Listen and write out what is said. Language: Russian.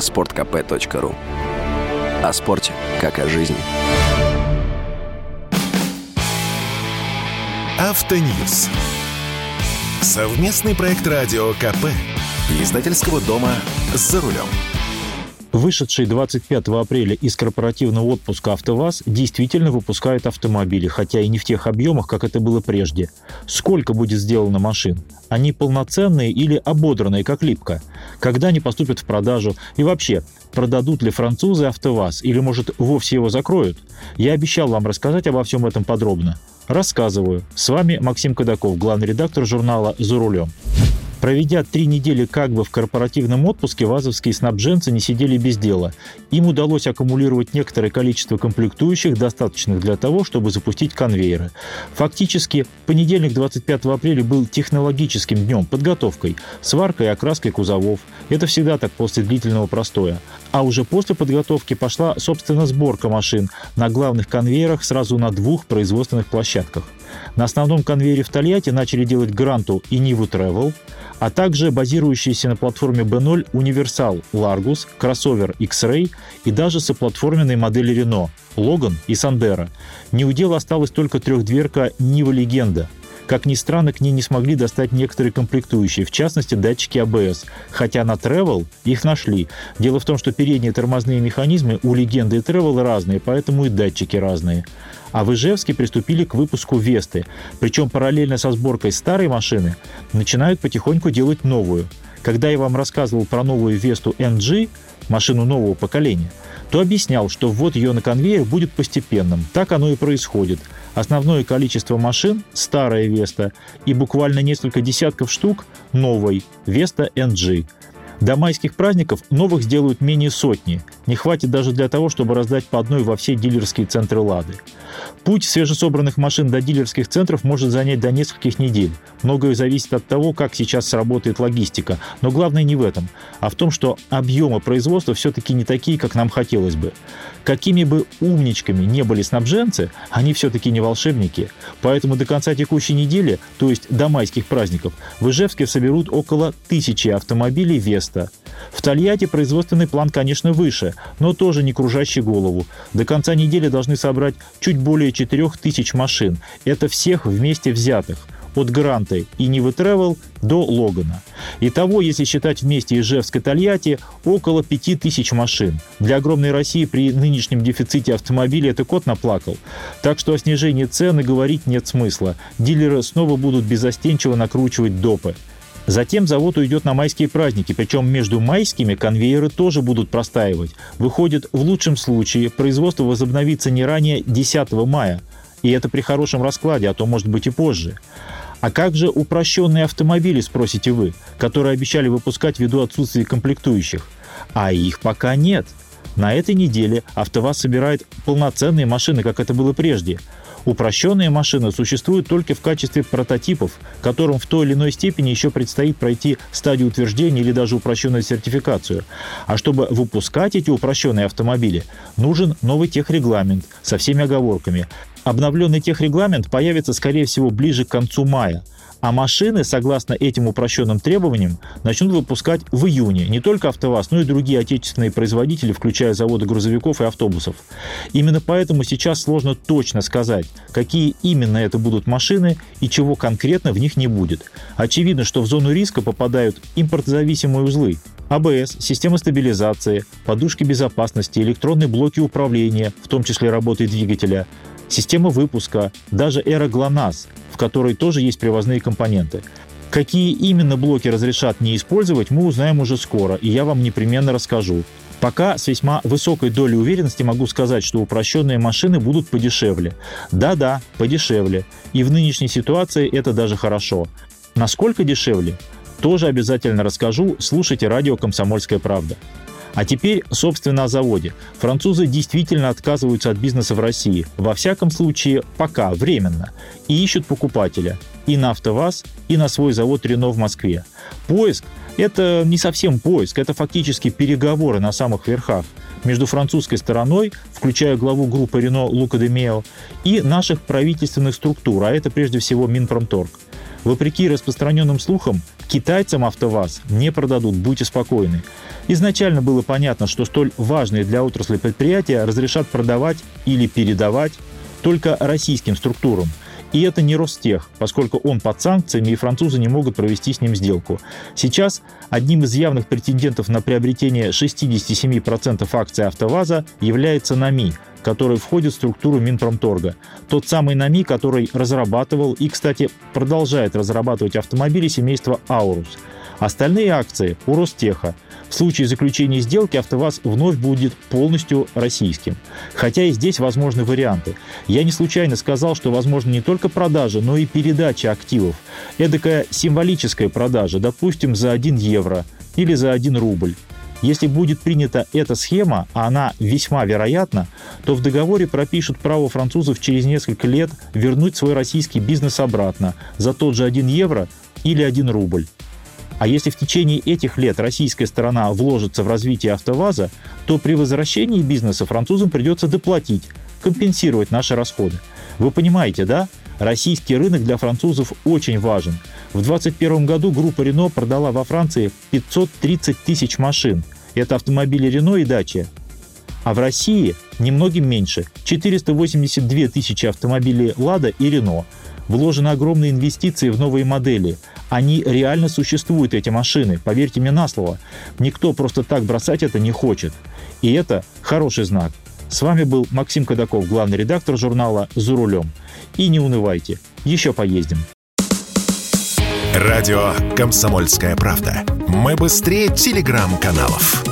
sportkp.ru О спорте, как о жизни. Автоньюз. Совместный проект радио КП. Издательского дома «За рулем». Вышедший 25 апреля из корпоративного отпуска «АвтоВАЗ» действительно выпускает автомобили, хотя и не в тех объемах, как это было прежде. Сколько будет сделано машин? Они полноценные или ободранные, как липка? Когда они поступят в продажу? И вообще, продадут ли французы «АвтоВАЗ» или, может, вовсе его закроют? Я обещал вам рассказать обо всем этом подробно. Рассказываю. С вами Максим Кадаков, главный редактор журнала «За рулем». Проведя три недели как бы в корпоративном отпуске, вазовские снабженцы не сидели без дела. Им удалось аккумулировать некоторое количество комплектующих, достаточных для того, чтобы запустить конвейеры. Фактически, понедельник 25 апреля был технологическим днем, подготовкой, сваркой и окраской кузовов. Это всегда так после длительного простоя. А уже после подготовки пошла, собственно, сборка машин на главных конвейерах сразу на двух производственных площадках. На основном конвейере в Тольятти начали делать Гранту и Ниву Travel, а также базирующиеся на платформе B0 Универсал Largus, кроссовер X-Ray и даже соплатформенные модели Renault Logan и Sandero. Не у дела осталась только трехдверка Нива Легенда – как ни странно, к ней не смогли достать некоторые комплектующие, в частности, датчики ABS. Хотя на Travel их нашли. Дело в том, что передние тормозные механизмы у Легенды и Travel разные, поэтому и датчики разные. А в Ижевске приступили к выпуску Весты. Причем параллельно со сборкой старой машины начинают потихоньку делать новую. Когда я вам рассказывал про новую Весту NG, машину нового поколения, то объяснял, что ввод ее на конвейер будет постепенным. Так оно и происходит – Основное количество машин – старая Веста, и буквально несколько десятков штук – новой Веста NG. До майских праздников новых сделают менее сотни. Не хватит даже для того, чтобы раздать по одной во все дилерские центры «Лады». Путь свежесобранных машин до дилерских центров может занять до нескольких недель. Многое зависит от того, как сейчас сработает логистика. Но главное не в этом, а в том, что объемы производства все-таки не такие, как нам хотелось бы. Какими бы умничками не были снабженцы, они все-таки не волшебники. Поэтому до конца текущей недели, то есть до майских праздников, в Ижевске соберут около тысячи автомобилей «Веста». В Тольятти производственный план, конечно, выше, но тоже не кружащий голову. До конца недели должны собрать чуть более 4000 машин. Это всех вместе взятых от Гранта и Нивы Travel до Логана. Итого, если считать вместе Ижевск и Тольятти, около 5000 машин. Для огромной России при нынешнем дефиците автомобилей это кот наплакал. Так что о снижении цены говорить нет смысла. Дилеры снова будут безостенчиво накручивать допы. Затем завод уйдет на майские праздники, причем между майскими конвейеры тоже будут простаивать. Выходит, в лучшем случае производство возобновится не ранее 10 мая. И это при хорошем раскладе, а то может быть и позже. А как же упрощенные автомобили, спросите вы, которые обещали выпускать ввиду отсутствия комплектующих? А их пока нет. На этой неделе АвтоВАЗ собирает полноценные машины, как это было прежде – Упрощенные машины существуют только в качестве прототипов, которым в той или иной степени еще предстоит пройти стадию утверждения или даже упрощенную сертификацию. А чтобы выпускать эти упрощенные автомобили, нужен новый техрегламент со всеми оговорками. Обновленный техрегламент появится, скорее всего, ближе к концу мая – а машины, согласно этим упрощенным требованиям, начнут выпускать в июне не только АвтоВАЗ, но и другие отечественные производители, включая заводы грузовиков и автобусов. Именно поэтому сейчас сложно точно сказать, какие именно это будут машины и чего конкретно в них не будет. Очевидно, что в зону риска попадают импортозависимые узлы, АБС, система стабилизации, подушки безопасности, электронные блоки управления, в том числе работы двигателя, система выпуска, даже эра ГЛОНАСС, которой тоже есть привозные компоненты. Какие именно блоки разрешат не использовать, мы узнаем уже скоро, и я вам непременно расскажу. Пока с весьма высокой долей уверенности могу сказать, что упрощенные машины будут подешевле. Да-да, подешевле. И в нынешней ситуации это даже хорошо. Насколько дешевле? Тоже обязательно расскажу. Слушайте радио «Комсомольская правда». А теперь, собственно, о заводе. Французы действительно отказываются от бизнеса в России. Во всяком случае, пока, временно. И ищут покупателя. И на АвтоВАЗ, и на свой завод Рено в Москве. Поиск – это не совсем поиск, это фактически переговоры на самых верхах между французской стороной, включая главу группы Рено Лука де Мео, и наших правительственных структур, а это прежде всего Минпромторг. Вопреки распространенным слухам, китайцам АвтоВАЗ не продадут, будьте спокойны. Изначально было понятно, что столь важные для отрасли предприятия разрешат продавать или передавать только российским структурам. И это не Ростех, поскольку он под санкциями, и французы не могут провести с ним сделку. Сейчас одним из явных претендентов на приобретение 67% акций АвтоВАЗа является НАМИ – который входит в структуру Минпромторга. Тот самый НАМИ, который разрабатывал и, кстати, продолжает разрабатывать автомобили семейства «Аурус». Остальные акции у Ростеха. В случае заключения сделки АвтоВАЗ вновь будет полностью российским. Хотя и здесь возможны варианты. Я не случайно сказал, что возможно не только продажа, но и передача активов. Эдакая символическая продажа, допустим, за 1 евро или за 1 рубль. Если будет принята эта схема, а она весьма вероятна, то в договоре пропишут право французов через несколько лет вернуть свой российский бизнес обратно за тот же 1 евро или 1 рубль. А если в течение этих лет российская сторона вложится в развитие АвтоВАЗа, то при возвращении бизнеса французам придется доплатить, компенсировать наши расходы. Вы понимаете, да? Российский рынок для французов очень важен. В 2021 году группа Renault продала во Франции 530 тысяч машин. Это автомобили Renault и Dacia. А в России немногим меньше – 482 тысячи автомобилей Лада и Renault. Вложены огромные инвестиции в новые модели. Они реально существуют, эти машины, поверьте мне на слово. Никто просто так бросать это не хочет. И это хороший знак. С вами был Максим Кадаков, главный редактор журнала «За рулем». И не унывайте, еще поездим. Радио «Комсомольская правда». Мы быстрее телеграм-каналов.